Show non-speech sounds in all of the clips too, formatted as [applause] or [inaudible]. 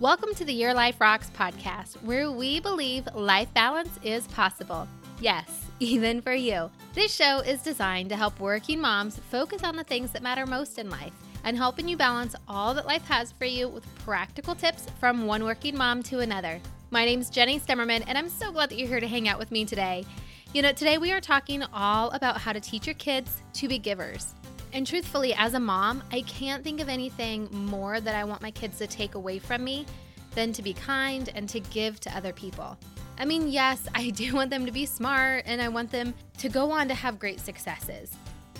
Welcome to the Your Life Rocks podcast, where we believe life balance is possible. Yes, [laughs] even for you. This show is designed to help working moms focus on the things that matter most in life and helping you balance all that life has for you with practical tips from one working mom to another. My name is Jenny Stemmerman, and I'm so glad that you're here to hang out with me today. You know, today we are talking all about how to teach your kids to be givers. And truthfully, as a mom, I can't think of anything more that I want my kids to take away from me than to be kind and to give to other people. I mean, yes, I do [laughs] want them to be smart and I want them to go on to have great successes.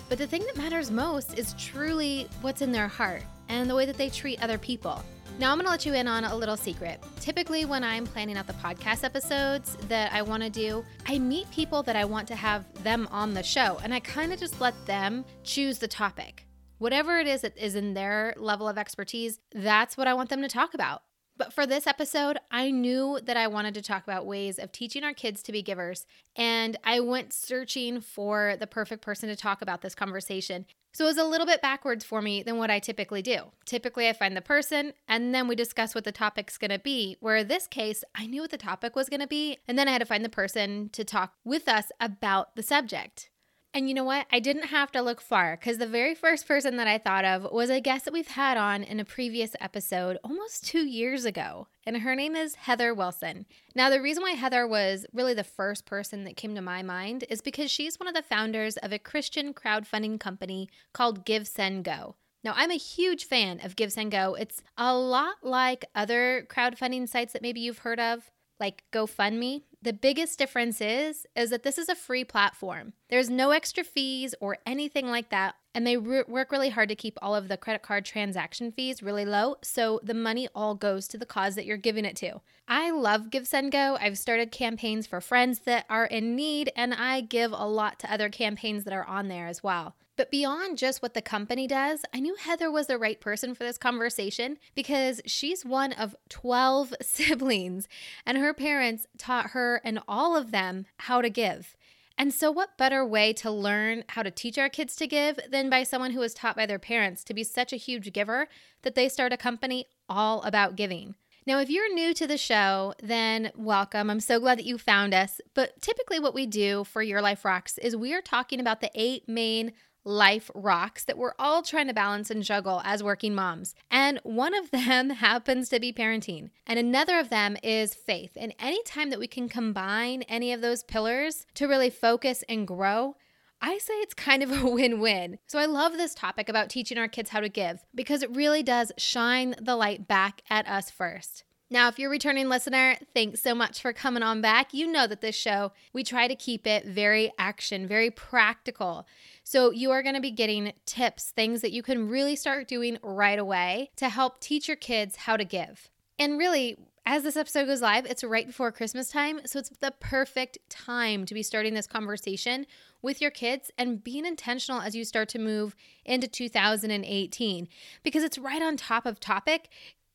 But the thing that matters most is truly what's in their heart and the way that they treat other people. Now, I'm going to let you in on a little secret. Typically, when I'm planning out the podcast episodes that I want to do, I meet people that I want to have them on the show, and I kind of just let them choose the topic. Whatever it is that is in their level of expertise, that's what I want them to talk about. But for this episode, I knew that I wanted to talk about ways of teaching our kids to be givers. And I went searching for the perfect person to talk about this conversation. So it was a little bit backwards for me than what I typically do. Typically, I find the person and then we discuss what the topic's gonna be. Where in this case, I knew what the topic was gonna be, and then I had to find the person to talk with us about the subject. And you know what? I didn't have to look far because the very first person that I thought of was a guest that we've had on in a previous episode almost two years ago. And her name is Heather Wilson. Now, the reason why Heather was really the first person that came to my mind is because she's one of the founders of a Christian crowdfunding company called Give Send Go. Now, I'm a huge fan of Give Send Go. It's a lot like other crowdfunding sites that maybe you've heard of like GoFundMe, the biggest difference is is that this is a free platform. There's no extra fees or anything like that, and they re- work really hard to keep all of the credit card transaction fees really low, so the money all goes to the cause that you're giving it to. I love Give Send Go. I've started campaigns for friends that are in need, and I give a lot to other campaigns that are on there as well. But beyond just what the company does, I knew Heather was the right person for this conversation because she's one of 12 [laughs] siblings, and her parents taught her and all of them how to give. And so, what better way to learn how to teach our kids to give than by someone who was taught by their parents to be such a huge giver that they start a company all about giving? Now, if you're new to the show, then welcome. I'm so glad that you found us. But typically, what we do for Your Life Rocks is we are talking about the eight main life rocks that we're all trying to balance and juggle as working moms. And one of them [laughs] happens to be parenting. And another of them is faith. And anytime that we can combine any of those pillars to really focus and grow, I say it's kind of a [laughs] win win. So I love this topic about teaching our kids how to give because it really does shine the light back at us first. Now, if you're a returning listener, thanks so much for coming on back. You know that this show, we try to keep it very action, very practical. So, you are going to be getting tips, things that you can really start doing right away to help teach your kids how to give. And really, as this episode goes live, it's right before Christmas time. So, it's the perfect time to be starting this conversation with your kids and being intentional as you start to move into 2018 because it's right on top of topic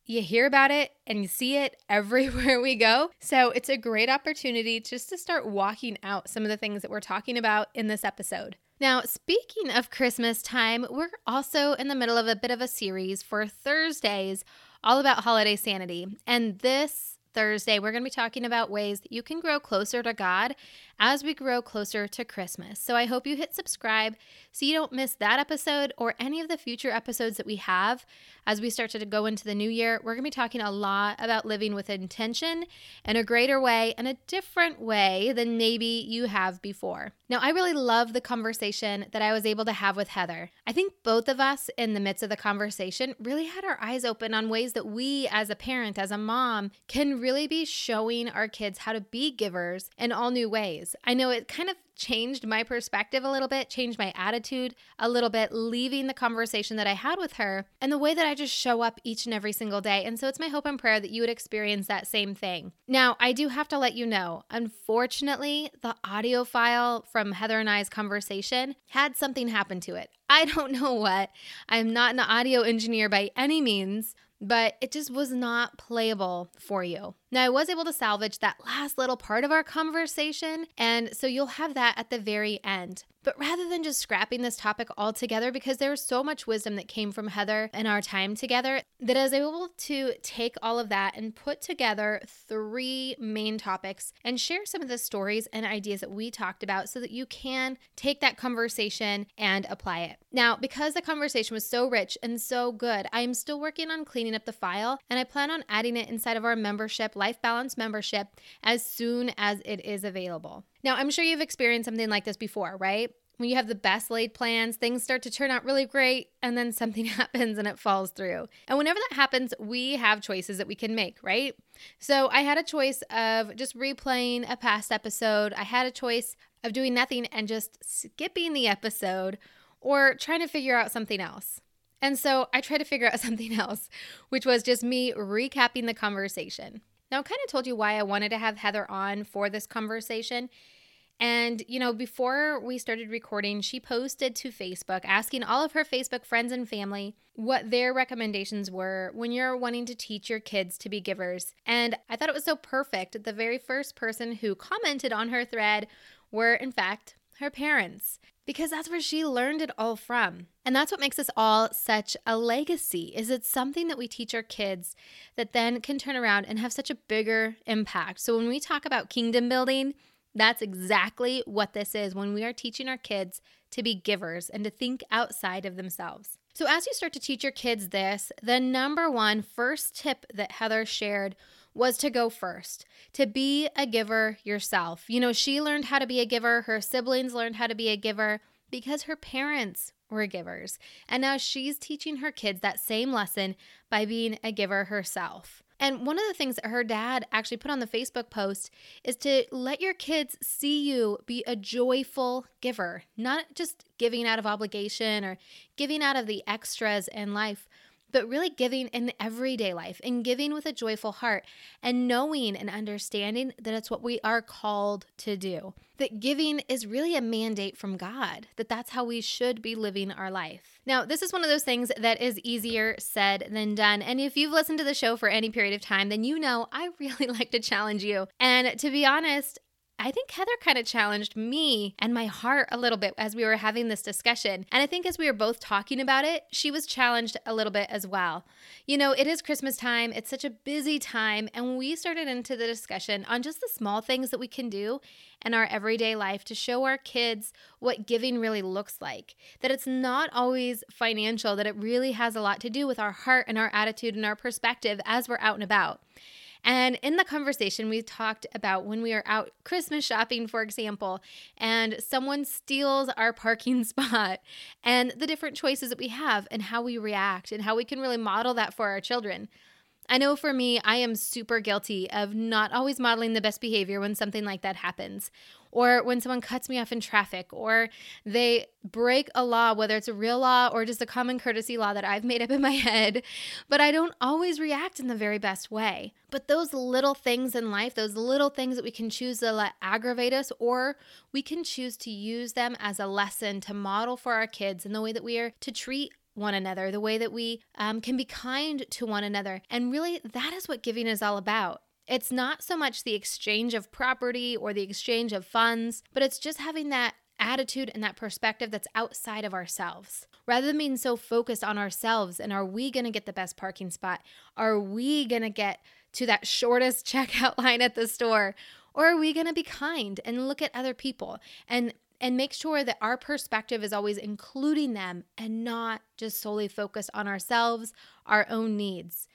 you hear about it and you see it [laughs] everywhere we go. So it's a great opportunity just to start walking out some of the things that we're talking about in this episode. Now, speaking of Christmas time, we're also in the middle of a bit of a series for Thursdays all about holiday sanity. And this Thursday, we're going to be talking about ways that you can grow closer to God as we grow closer to Christmas. So I hope you hit subscribe so you don't miss that episode or any of the future episodes that we have as we start to go into the new year. We're going to be talking a lot about living with intention in a greater way and a different way than maybe you have before. Now, I really love the conversation that I was able to have with Heather. I think both of us, in the midst of the conversation, really had our eyes open on ways that we, as a parent, as a mom, can really be showing our kids how to be givers in all new ways. I know it kind of changed my perspective a little bit, changed my attitude a little bit, leaving the conversation that I had with her and the way that I just show up each and every single day. And so it's my hope and prayer that you would experience that same thing. Now, I do have to let you know, unfortunately, the audio file from Heather and I's conversation had something happen to it. I don't know what. I'm not an audio engineer by any means, but it just was not playable for you. Now, I was able to salvage that last little part of our conversation, and so you'll have that at the very end. But rather than just scrapping this topic altogether, because there was so much wisdom that came from Heather and our time together, that I was able to take all of that and put together three main topics and share some of the stories and ideas that we talked about so that you can take that conversation and apply it. Now, because the conversation was so rich and so good, I'm still working on cleaning up the file and I plan on adding it inside of our membership, Life Balance membership, as soon as it is available. Now, I'm sure you've experienced something like this before, right? When you have the best laid plans, things start to turn out really great, and then [laughs] something happens and it falls through. And whenever that happens, we have choices that we can make, right? So I had a choice of just replaying a past episode, I had a choice of doing nothing and just skipping the episode, or trying to figure out something else. And so I tried to figure out [laughs] something else, which was just me recapping the conversation. Now, I kind of told you why I wanted to have Heather on for this conversation. And, you know, before we started recording, she posted to Facebook asking all of her Facebook friends and family what their recommendations were when you're wanting to teach your kids to be givers. And I thought it was so perfect. That the very first person who commented on her thread were, in fact, her parents because that's where she learned it all from. And that's what makes us all such a legacy is it's something that we teach our kids that then can turn around and have such a bigger impact. So when we talk about kingdom building, that's exactly what this is when we are teaching our kids to be givers and to think outside of themselves. So, as you start to teach your kids this, the number one first tip that Heather shared was to go first, to be a giver yourself. You know, she learned how to be a giver, her siblings learned how to be a giver because her parents were givers. And now she's teaching her kids that same lesson by being a giver herself. And one of the things that her dad actually put on the Facebook post is to let your kids see you be a joyful giver, not just giving out of obligation or giving out of the extras in life, but really giving in everyday life and giving with a joyful heart and knowing and understanding that it's what we are called to do. That giving is really a mandate from God, that that's how we should be living our life. Now, this is one of those things that is easier said than done. And if you've listened to the show for any period of time, then you know I [laughs] really like to challenge you. And to be honest, I think Heather kind of challenged me and my heart a little bit as we were having this discussion. And I think as we were both talking about it, she was challenged a little bit as well. You know, it is Christmas time, it's such a busy time, and we started into the discussion on just the small things that we can do in our everyday life to show our kids what giving really looks like. That it's not always financial, that it really has a lot to do with our heart and our attitude and our perspective as we're out and about. And in the conversation, we talked about when we are out Christmas shopping, for example, and someone steals our parking [laughs] spot and the different choices that we have and how we react and how we can really model that for our children. I know for me, I am super guilty of not always modeling the best behavior when something like that happens, or when someone cuts me off in traffic, or they break a law, whether it's a real law or just a common courtesy law that I've made up in my [laughs] head, but I don't always react in the very best way. But those little things in life, those little things that we can choose to let aggravate us, or we can choose to use them as a lesson to model for our kids in the way that we are to treat one another, the way that we um, can be kind to one another. And really, that is what giving is all about. It's not so much the exchange of property or the exchange of funds, but it's just having that attitude and that perspective that's outside of ourselves. Rather than being so focused on ourselves and are we going to get the best parking spot? Are we going to get to that shortest [laughs] checkout line at the store? Or are we going to be kind and look at other people and and make sure that our perspective is always including them and not just solely focused on ourselves, our own needs.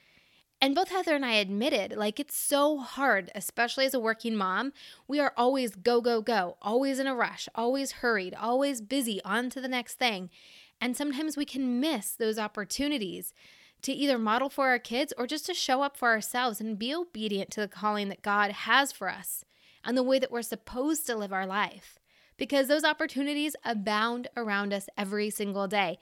And both Heather and I admitted, like, it's so hard, especially as a working mom. We are always go, go, go, always in a rush, always hurried, always busy, on to the next thing. And sometimes we can miss those opportunities to either model for our kids or just to show up for ourselves and be obedient to the calling that God has for us and the way that we're supposed to live our life because those opportunities abound around us every single day.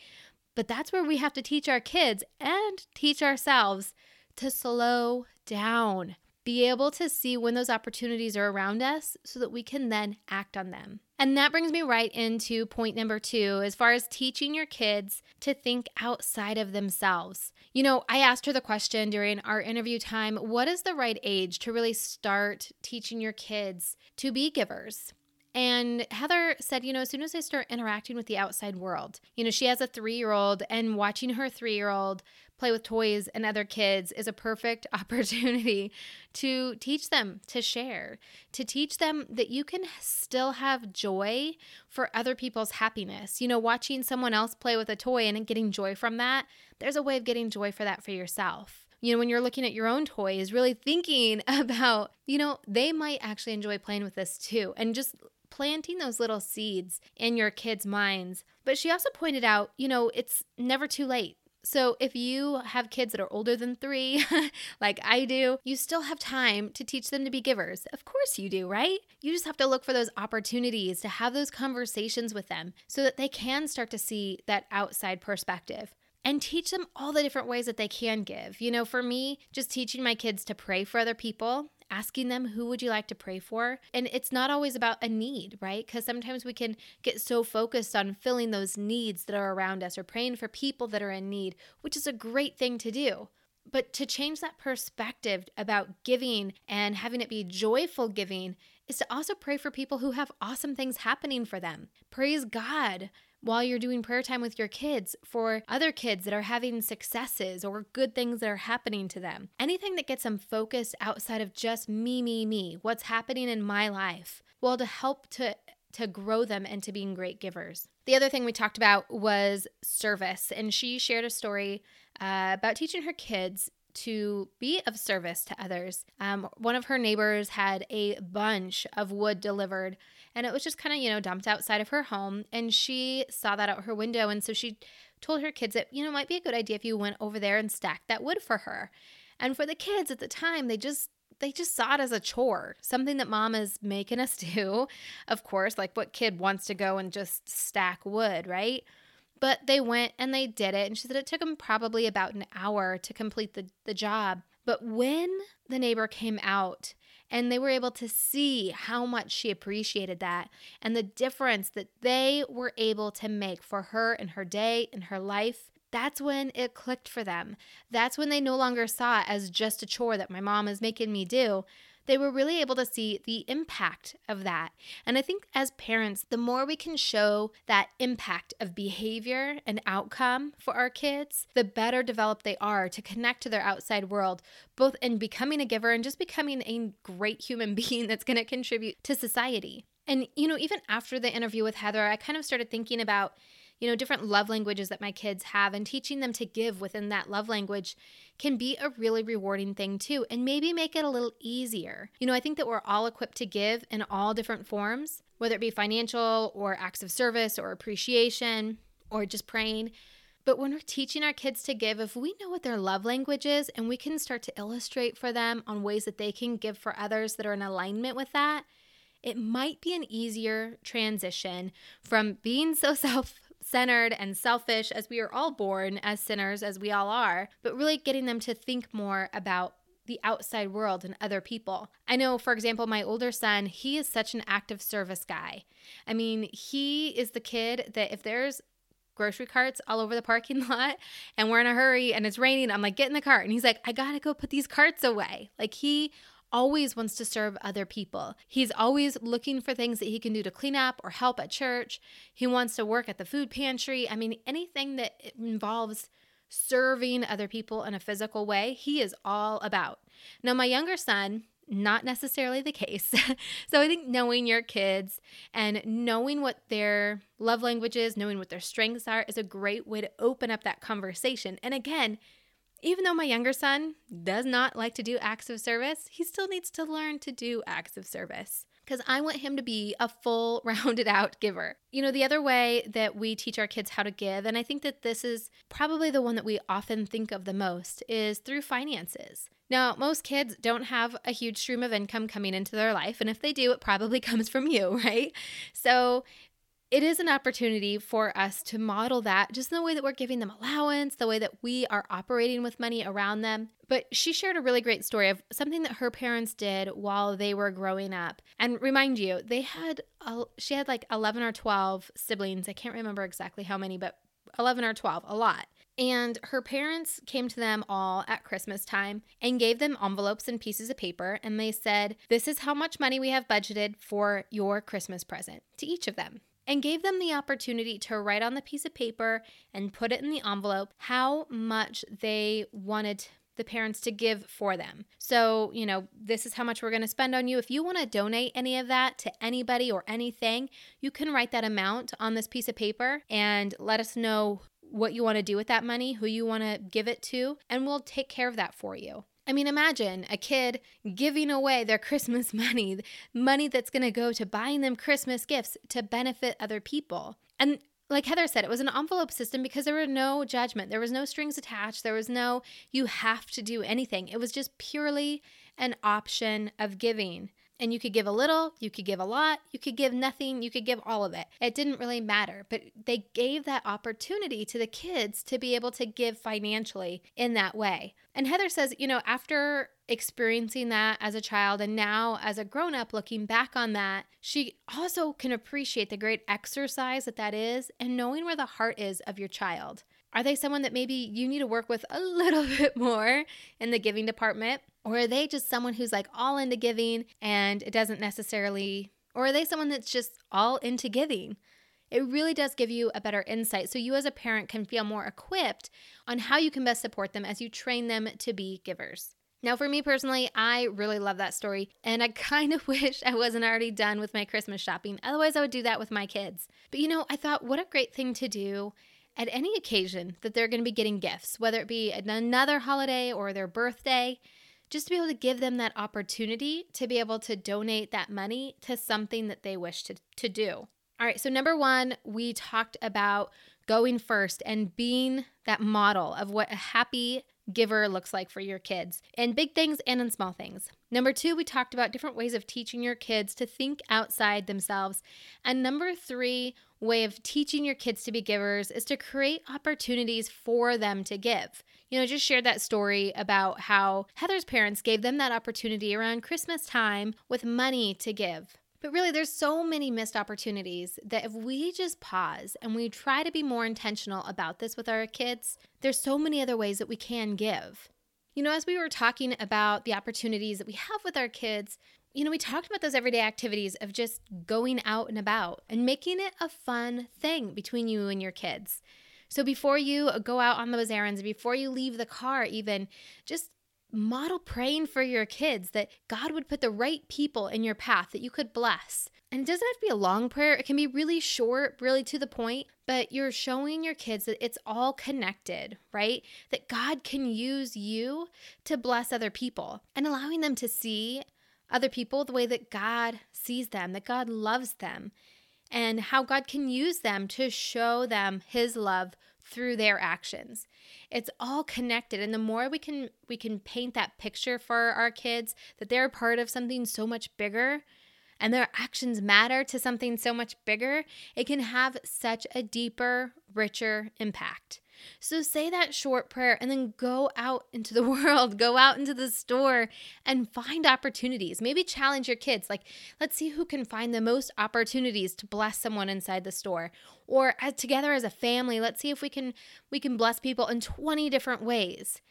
But that's where we have to teach our kids and teach ourselves to slow down be able to see when those opportunities are around us so that we can then act on them. And that brings me right into point number two as far as teaching your kids to think outside of themselves. You know, I asked her the question during our interview time what is the right age to really start teaching your kids to be givers? And Heather said, you know, as soon as I start interacting with the outside world, you know, she has a three year old, and watching her three year old play with toys and other kids is a perfect [laughs] opportunity to teach them to share, to teach them that you can still have joy for other people's happiness. You know, watching someone else play with a toy and getting joy from that, there's a way of getting joy for that for yourself you know, when you're looking at your own toys, really thinking [laughs] about, you know, they might actually enjoy playing with this too. And just planting those little seeds in your kids' minds. But she also pointed out, you know, it's never too late. So, if you have kids that are older than three, [laughs] like I do, you still have time to teach them to be givers. Of course, you do, right? You just have to look for those opportunities to have those conversations with them so that they can start to see that outside perspective and teach them all the different ways that they can give. You know, for me, just teaching my kids to pray for other people asking them who would you like to pray for? And it's not always about a need right? Because sometimes we can get so focused on filling those needs that are around us or praying for people that are in need which is a great thing to do. But to change that perspective about giving and having it be joyful giving is to also pray for people who have awesome things happening for them. Praise God while you're doing prayer time with your kids for other kids that are having successes or good things that are happening to them. Anything that gets them focused outside of just me, me, me, what's happening in my life. Well, to help to to grow them into being great givers. The other thing we talked about was service, and she shared a story uh, about teaching her kids to be of service to others. Um, one of her neighbors had a bunch of wood delivered and it was just kind of, you know, dumped outside of her home. And she saw that out her window. And so she told her kids that, you know, it might be a good idea if you went over there and stacked that wood for her. And for the kids at the time, they just, they just saw it as a chore, something that mom is making us [laughs] do. Of course, like what kid wants to go and just stack wood, right? But they went and they did it. And she said it took them probably about an hour to complete the, the job. But when the neighbor came out and they were able to see how much she appreciated that and the difference that they were able to make for her and her day, and her life. That's when it clicked for them. That's when they no longer saw it as just a chore that my mom is making me do, they were really able to see the impact of that. And I think as parents, the more we can show that impact of behavior and outcome for our kids, the better developed they are to connect to their outside world, both in becoming a giver and just becoming a great human [laughs] being that's going to contribute to society. And, you know, even after the interview with Heather, I kind of started thinking about you know, different love languages that my kids have and teaching them to give within that love language can be a really rewarding thing too, and maybe make it a little easier. You know, I think that we're all equipped to give in all different forms, whether it be financial or acts of service or appreciation or just praying. But when we're teaching our kids to give, if we know what their love language is and we can start to illustrate for them on ways that they can give for others that are in alignment with that, it might be an easier transition from being so [laughs] self centered and selfish as we are all born as sinners, as we all are, but really getting them to think more about the outside world and other people. I know, for example, my older son, he is such an active service guy. I mean, he is the kid that if there's grocery carts all over the parking [laughs] lot and we're in a hurry and it's raining, I'm like, get in the cart. And he's like, I gotta go put these carts away. Like, he always wants to serve other people. He's always looking for things that he can do to clean up or help at church. He wants to work at the food pantry. I mean, anything that involves serving other people in a physical way, he is all about. Now, my younger son, not necessarily the case. [laughs] so I think knowing your kids and knowing what their love language is, knowing what their strengths are, is a great way to open up that conversation. And again, even though my younger son does not like to do acts of service, he still needs to learn to do acts of service because I want him to be a full, [laughs] rounded out giver. You know, the other way that we teach our kids how to give, and I think that this is probably the one that we often think of the most, is through finances. Now, most kids don't have a huge stream of income coming into their life, and if they do, it probably [laughs] comes from you, right? So, it is an opportunity for us to model that just in the way that we're giving them allowance, the way that we are operating with money around them. But she shared a really great story of something that her parents did while they were growing up. And remind you, they had, a, she had like 11 or 12 siblings. I can't remember exactly how many, but 11 or 12, a lot. And her parents came to them all at Christmas time and gave them envelopes and pieces of paper. And they said, This is how much money we have budgeted for your Christmas present to each of them and gave them the opportunity to write on the piece of paper and put it in the envelope how much they wanted the parents to give for them. So, you know, this is how much we're going to spend on you. If you want to donate any of that to anybody or anything, you can write that amount on this piece of paper and let us know what you want to do with that money, who you want to give it to, and we'll take care of that for you. I mean, imagine a kid giving away their [laughs] Christmas money, money that's going to go to buying them Christmas gifts to benefit other people. And like Heather said, it was an envelope system because there were no judgment. There was no strings attached. There was no, you have to do anything. It was just purely an option of giving. And you could give a little, you could give a lot, you could give nothing, you could give all of it. It didn't really matter, but they gave that opportunity to the kids to be able to give financially in that way. And Heather says, you know, after experiencing that as a child and now as a grown up looking back on that, she also can appreciate the great exercise that that is and knowing where the heart is of your child. Are they someone that maybe you need to work with a little [laughs] bit more in the giving department? Or are they just someone who's like all into giving and it doesn't necessarily, or are they someone that's just all into giving? It really does give you a better insight so you as a parent can feel more equipped on how you can best support them as you train them to be givers. Now, for me personally, I really love that story, and I kind of [laughs] wish I wasn't already done with my Christmas shopping. Otherwise, I would do that with my kids. But you know, I thought, what a great thing to do at any occasion that they're going to be getting gifts, whether it be another holiday or their birthday just to be able to give them that opportunity to be able to donate that money to something that they wish to, to do. All right, so number one, we talked about going first and being that model of what a happy giver looks like for your kids in big things and in small things. Number two, we talked about different ways of teaching your kids to think outside themselves. And number three, way of teaching your kids to be givers is to create opportunities for them to give. You know, just shared that story about how Heather's parents gave them that opportunity around Christmas time with money to give. But really, there's so many missed opportunities that if we just pause and we try to be more intentional about this with our kids, there's so many other ways that we can give. You know, as we were talking about the opportunities that we have with our kids, you know, we talked about those everyday activities of just going out and about and making it a fun thing between you and your kids. So before you go out on those errands, before you leave the car, even just model praying for your kids that God would put the right people in your path that you could bless. And it doesn't have to be a long prayer, it can be really short, really to the point, but you're showing your kids that it's all connected, right? That God can use you to bless other people and allowing them to see other people the way that God sees them, that God loves them, and how God can use them to show them his love through their actions. It's all connected and the more we can we can paint that picture for our kids that they're part of something so much bigger and their actions matter to something so much bigger, it can have such a deeper, richer impact. So say that short prayer and then go out into the [laughs] world, go out into the store and find opportunities. Maybe challenge your kids. Like, let's see who can find the most opportunities to bless someone inside the store. Or as, together as a family, let's see if we can we can bless people in 20 different ways.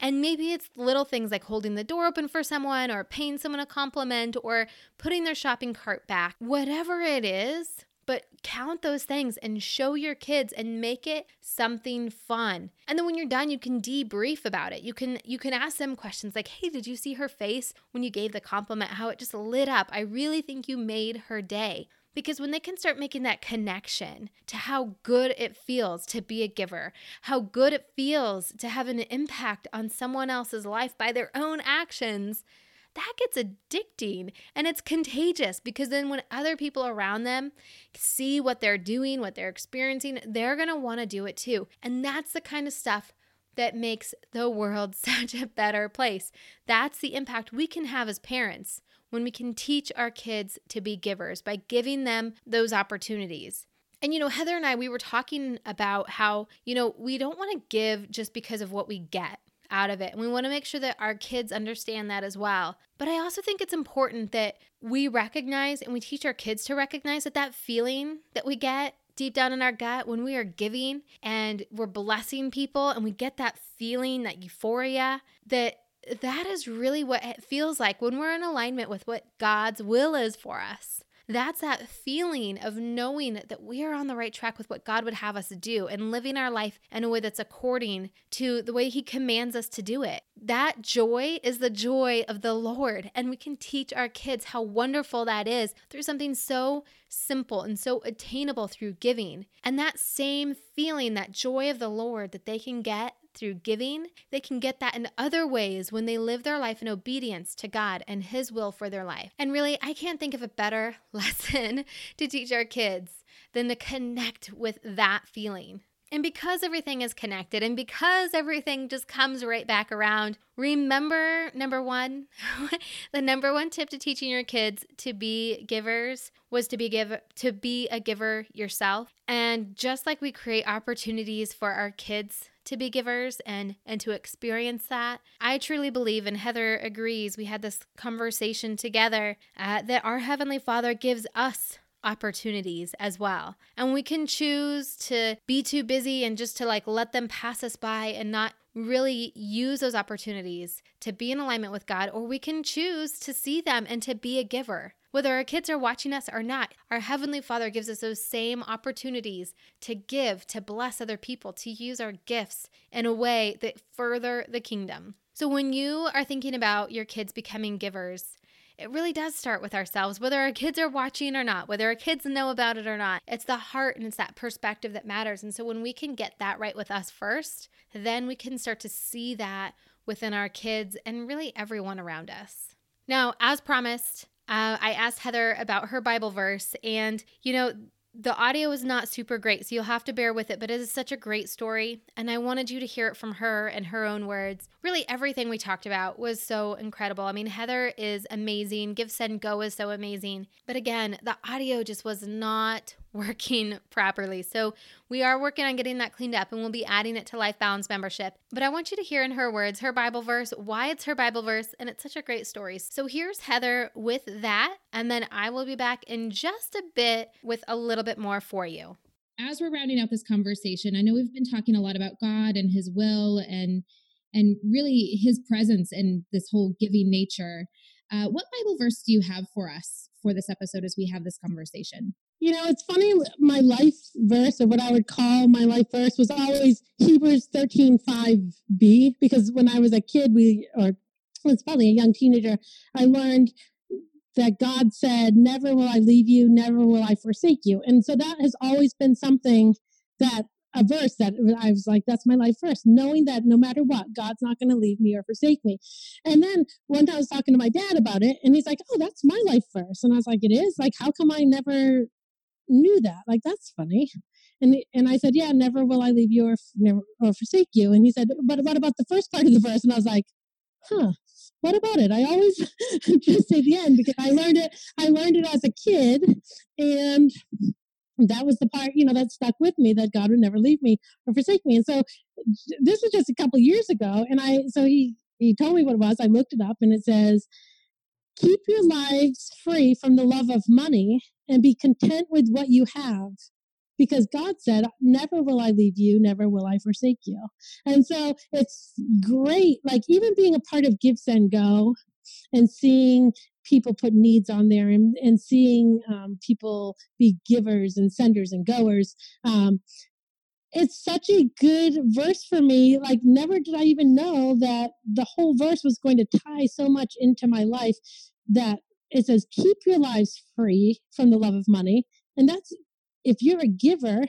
And maybe it's little things like holding the door open for someone or paying someone a compliment or putting their shopping cart back. Whatever it is, but count those things and show your kids and make it something fun. And then when you're done, you can debrief about it. You can you can ask them questions like, "Hey, did you see her face when you gave the compliment? How it just lit up? I really think you made her day." Because when they can start making that connection to how good it feels to be a giver, how good it feels to have an impact on someone else's life by their own actions, that gets addicting and it's contagious because then when other people around them see what they're doing, what they're experiencing, they're going to want to do it too. And that's the kind of stuff that makes the world [laughs] such a better place. That's the impact we can have as parents when we can teach our kids to be givers by giving them those opportunities. And, you know, Heather and I, we were talking about how, you know, we don't want to give just because of what we get out of it. And we want to make sure that our kids understand that as well. But I also think it's important that we recognize and we teach our kids to recognize that that feeling that we get deep down in our gut when we are giving and we're blessing people and we get that feeling, that euphoria, that that is really what it feels like when we're in alignment with what God's will is for us. That's that feeling of knowing that we are on the right track with what God would have us do and living our life in a way that's according to the way He commands us to do it. That joy is the joy of the Lord. And we can teach our kids how wonderful that is through something so simple and so attainable through giving. And that same feeling, that joy of the Lord that they can get through giving, they can get that in other ways when they live their life in obedience to God and His will for their life. And really, I can't think of a better [laughs] lesson to teach our kids than to connect with that feeling. And because everything is connected and because everything just comes right back around, remember number one, [laughs] the number one tip to teaching your kids to be givers was to be give to be a giver yourself. And just like we create opportunities for our kids to be givers and and to experience that. I truly believe, and Heather agrees. We had this conversation together uh, that our heavenly Father gives us opportunities as well. And we can choose to be too busy and just to like let them pass us by and not really use those opportunities to be in alignment with God, or we can choose to see them and to be a giver. Whether our kids are watching us or not, our Heavenly Father gives us those same opportunities to give, to bless other people, to use our gifts in a way that further the kingdom. So when you are thinking about your kids becoming givers, it really does start with ourselves, whether our kids are watching or not, whether our kids know about it or not. It's the heart and it's that perspective that matters. And so when we can get that right with us first, then we can start to see that within our kids and really everyone around us. Now, as promised, uh, I asked Heather about her Bible verse, and you know, the audio is not super great, so you'll have to bear with it, but it is such a great story. And I wanted you to hear it from her and her own words. Really, everything we talked about was so incredible. I mean, Heather is amazing. Give, Send, Go is so amazing. But again, the audio just was not [laughs] working properly. So we are working on getting that cleaned up and we'll be adding it to Life Balance membership. But I want you to hear in her words her Bible verse, why it's her Bible verse, and it's such a great story. So here's Heather with that, and then I will be back in just a bit with a little bit more for you. As we're rounding out this conversation, I know we've been talking a lot about God and his will and and really his presence and this whole giving nature. Uh, what Bible verse do you have for us for this episode as we have this conversation? You know, it's funny. My life verse, or what I would call my life verse, was always Hebrews thirteen five b Because when I was a kid, we, or I was probably a young teenager, I learned that God said, Never will I leave you, never will I forsake you. And so that has always been something that a verse that I was like, that's my life verse, knowing that no matter what, God's not going to leave me or forsake me. And then one time I was talking to my dad about it, and he's like, oh, that's my life verse. And I was like, it is? Like, how come I never knew that. Like that's funny. And and I said, yeah, never will I leave you or never or forsake you. And he said, but what about the first part of the verse? And I was like, huh. What about it? I always [laughs] just say the end because I learned it. I learned it as a kid, and that was the part you know that stuck with me that God would never leave me or forsake me. And so this was just a couple years ago, and I so he he told me what it was. I looked it up, and it says Keep your lives free from the love of money and be content with what you have. Because God said, Never will I leave you, never will I forsake you. And so it's great, like even being a part of Give, Send, Go and seeing people put needs on there and, and seeing um, people be givers and senders and goers. Um, it's such a good verse for me. Like, never did I even know that the whole verse was going to tie so much into my life that it says, keep your lives free from the love of money. And that's if you're a giver,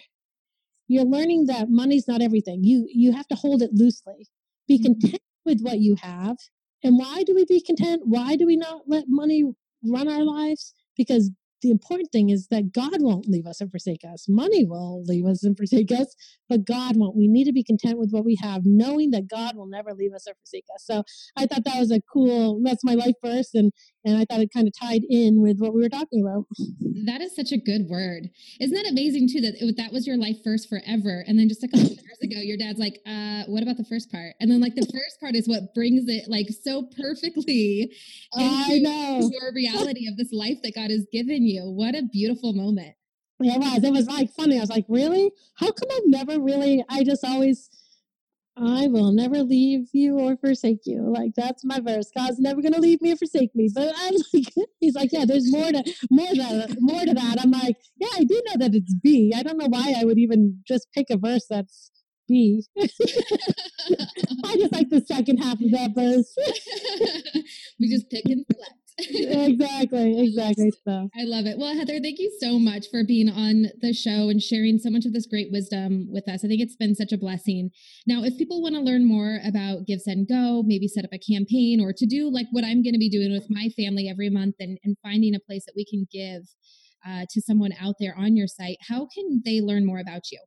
you're learning that money's not everything. You you have to hold it loosely. Be mm-hmm. content with what you have. And why do we be content? Why do we not let money run our lives? Because the important thing is that God won't leave us and forsake us. Money will leave us and forsake us, but God won't. We need to be content with what we have, knowing that God will never leave us or forsake us. So I thought that was a cool, that's my life verse. And and I thought it kind of tied in with what we were talking about. That is such a good word. Isn't that amazing too? That it, that was your life first forever, and then just a couple of years ago, your dad's like, uh, "What about the first part?" And then like the first part is what brings it like so perfectly. I know your reality of this life that God has given you. What a beautiful moment. Yeah, it was. It was like funny. I was like, really? How come I've never really? I just always I will never leave you or forsake you. Like that's my verse. God's never gonna leave me or forsake me. But I'm [laughs] like, he's like, yeah, there's more to more to more to that. I'm like, yeah, I do know that it's B. I don't know why I would even just pick a verse that's B. [laughs] I just like the second half of that verse. [laughs] we just pick and select exactly, exactly. [laughs] So I love it. Well, Heather, thank you so much for being on the show and sharing so much of this great wisdom with us. I think it's been such a blessing. Now, if people want to learn more about Give Send Go, maybe set up a campaign or to do like what I'm going to be doing with my family every month and, and finding a place that we can give uh, to someone out there on your site, how can they learn more about you?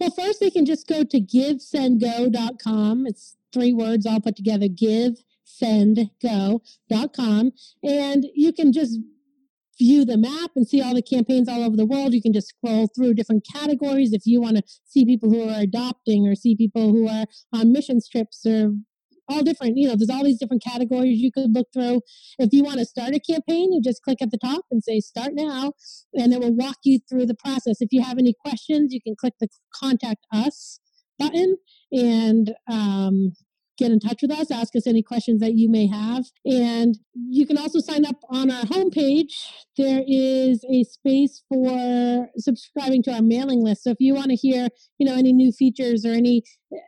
Well, first they can just go to givesendgo.com. It's three words all put together give sendgo.com. And you can just view the map and see all the campaigns all over the world. You can just scroll through different categories if you want to see people who are adopting or see people who are on missions trips or all different, you know, there's all these different categories you could look through. If you want to start a campaign, you just click at the top and say start now, and it will walk you through the process. If you have any questions, you can click the contact us button and um, get in touch with us, ask us any questions that you may have. And you can also sign up on our homepage. There is a space for subscribing to our mailing list. So if you want to hear, you know, any new features or any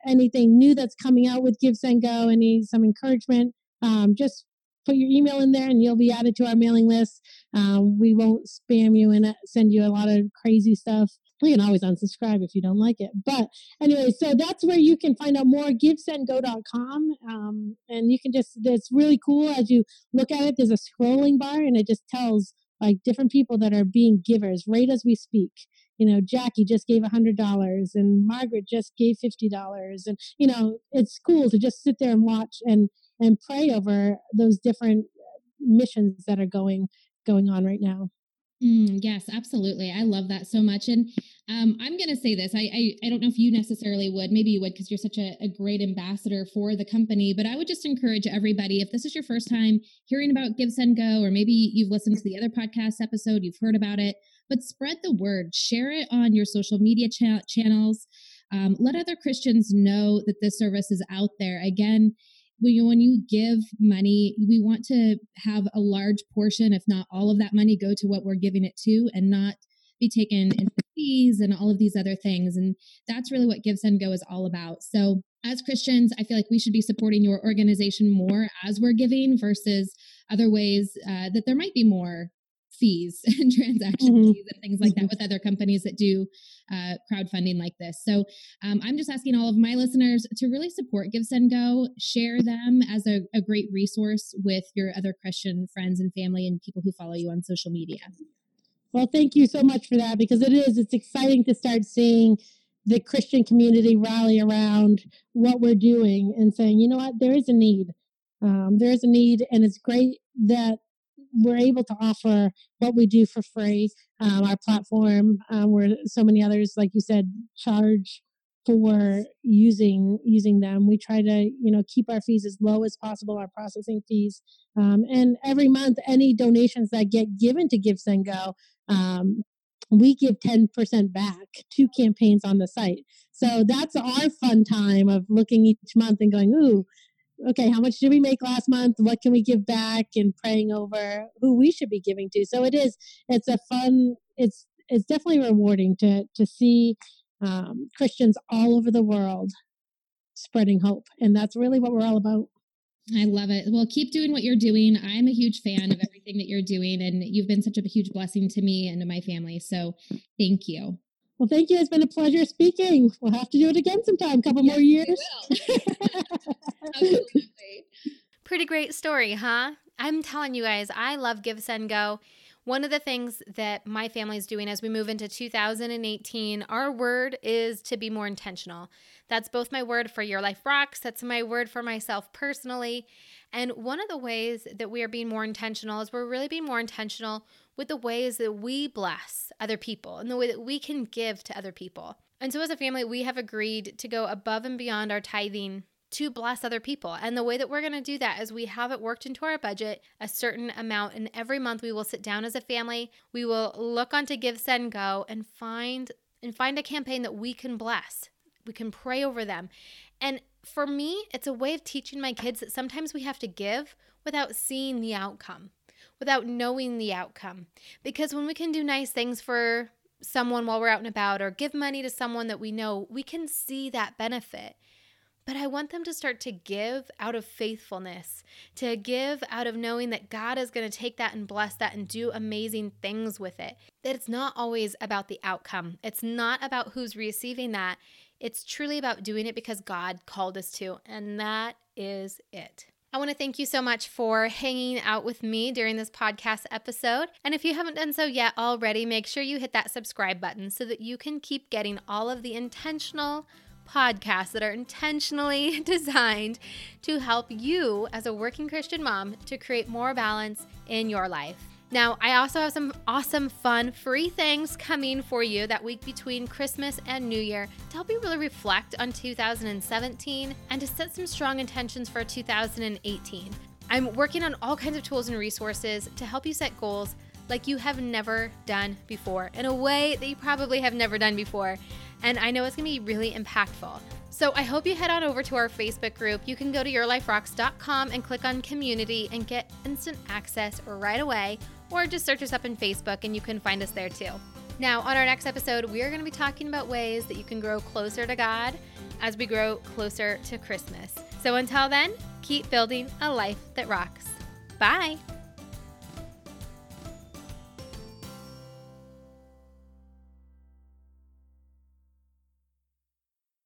anything new that's coming out with Give Send Go, any some encouragement, um, just put your email in there and you'll be added to our mailing list. Um, we won't spam you and send you a lot of crazy stuff. You can always unsubscribe if you don't like it. But anyway, so that's where you can find out more. GiveSendGo.com. Um, and you can just, it's really cool as you look at it. There's a scrolling bar and it just tells like different people that are being givers right as we speak you know jackie just gave a hundred dollars and margaret just gave fifty dollars and you know it's cool to just sit there and watch and and pray over those different missions that are going going on right now Mm, yes, absolutely. I love that so much. And um, I'm going to say this. I, I, I don't know if you necessarily would. Maybe you would because you're such a, a great ambassador for the company. But I would just encourage everybody if this is your first time hearing about Give Send Go, or maybe you've listened to the other podcast episode, you've heard about it, but spread the word. Share it on your social media cha- channels. Um, let other Christians know that this service is out there. Again, when you, give money, we want to have a large portion, if not all of that money, go to what we're giving it to and not be taken into fees and all of these other things. And that's really what Give Send Go is all about. So as Christians, I feel like we should be supporting your organization more as we're giving versus other ways uh, that there might be more fees [laughs] and transaction mm-hmm. fees and things like that mm-hmm. with other companies that do uh, crowdfunding like this. So um, I'm just asking all of my listeners to really support Give Send Go, share them as a, a great resource with your other Christian friends and family and people who follow you on social media. Well, thank you so much for that because it is, it's exciting to start seeing the Christian community rally around what we're doing and saying, you know what, there is a need. Um, there is a need, and it's great that we're able to offer what we do for free. Um, our platform, um, where so many others, like you said, charge for using using them. We try to you know keep our fees as low as possible, our processing fees, um, and every month any donations that get given to Give Send Go. Um, we give 10% back to campaigns on the site. So that's our fun time of looking each month and going, ooh, okay, how much did we make last month? What can we give back? And praying over who we should be giving to. So it is, it's a fun, it's, it's definitely rewarding to, to see um, Christians all over the world spreading hope. And that's really what we're all about. I love it. Well, keep doing what you're doing. I'm a huge fan of everything that you're doing, and you've been such a huge blessing to me and to my family. So thank you. Well, thank you. It's been a pleasure speaking. We'll have to do it again sometime, a couple yes, more years. [laughs] Pretty great story, huh? I'm telling you guys, I love Give Send Go. One of the things that my family is doing as we move into 2018, our word is to be more intentional. That's both my word for Your Life Rocks, that's my word for myself personally. And one of the ways that we are being more intentional is we're really being more intentional with the ways that we bless other people and the way that we can give to other people. And so, as a family, we have agreed to go above and beyond our tithing to bless other people. And the way that we're going to do that is we have it worked into our budget a certain amount. And every month we will sit down as a family, we will look onto Give, Send, Go and find and find a campaign that we can bless. We can pray over them. And for me, it's a way of teaching my kids that sometimes we have to give without seeing the outcome, without knowing the outcome. Because when we can do nice things for someone while we're out and about or give money to someone that we know, we can see that benefit. But I want them to start to give out of faithfulness, to give out of knowing that God is going to take that and bless that and do amazing things with it. That it's not always about the outcome, it's not about who's receiving that. It's truly about doing it because God called us to, and that is it. I want to thank you so much for hanging out with me during this podcast episode. And if you haven't done so yet already, make sure you hit that subscribe button so that you can keep getting all of the intentional podcasts that are intentionally [laughs] designed to help you as a working Christian mom to create more balance in your life. Now, I also have some awesome, fun, free things coming for you that week between Christmas and New Year to help you really reflect on 2017 and to set some strong intentions for 2018. I'm working on all kinds of tools and resources to help you set goals like you have never done before in a way that you probably have never done before. And I know it's gonna be really impactful. So I hope you head on over to our Facebook group. You can go to yourliferocks.com and click on community and get instant access right away or just search us up in Facebook and you can find us there too. Now, on our next episode, we are going to be talking about ways that you can grow closer to God as we grow closer to Christmas. So until then, keep building a life that rocks. Bye.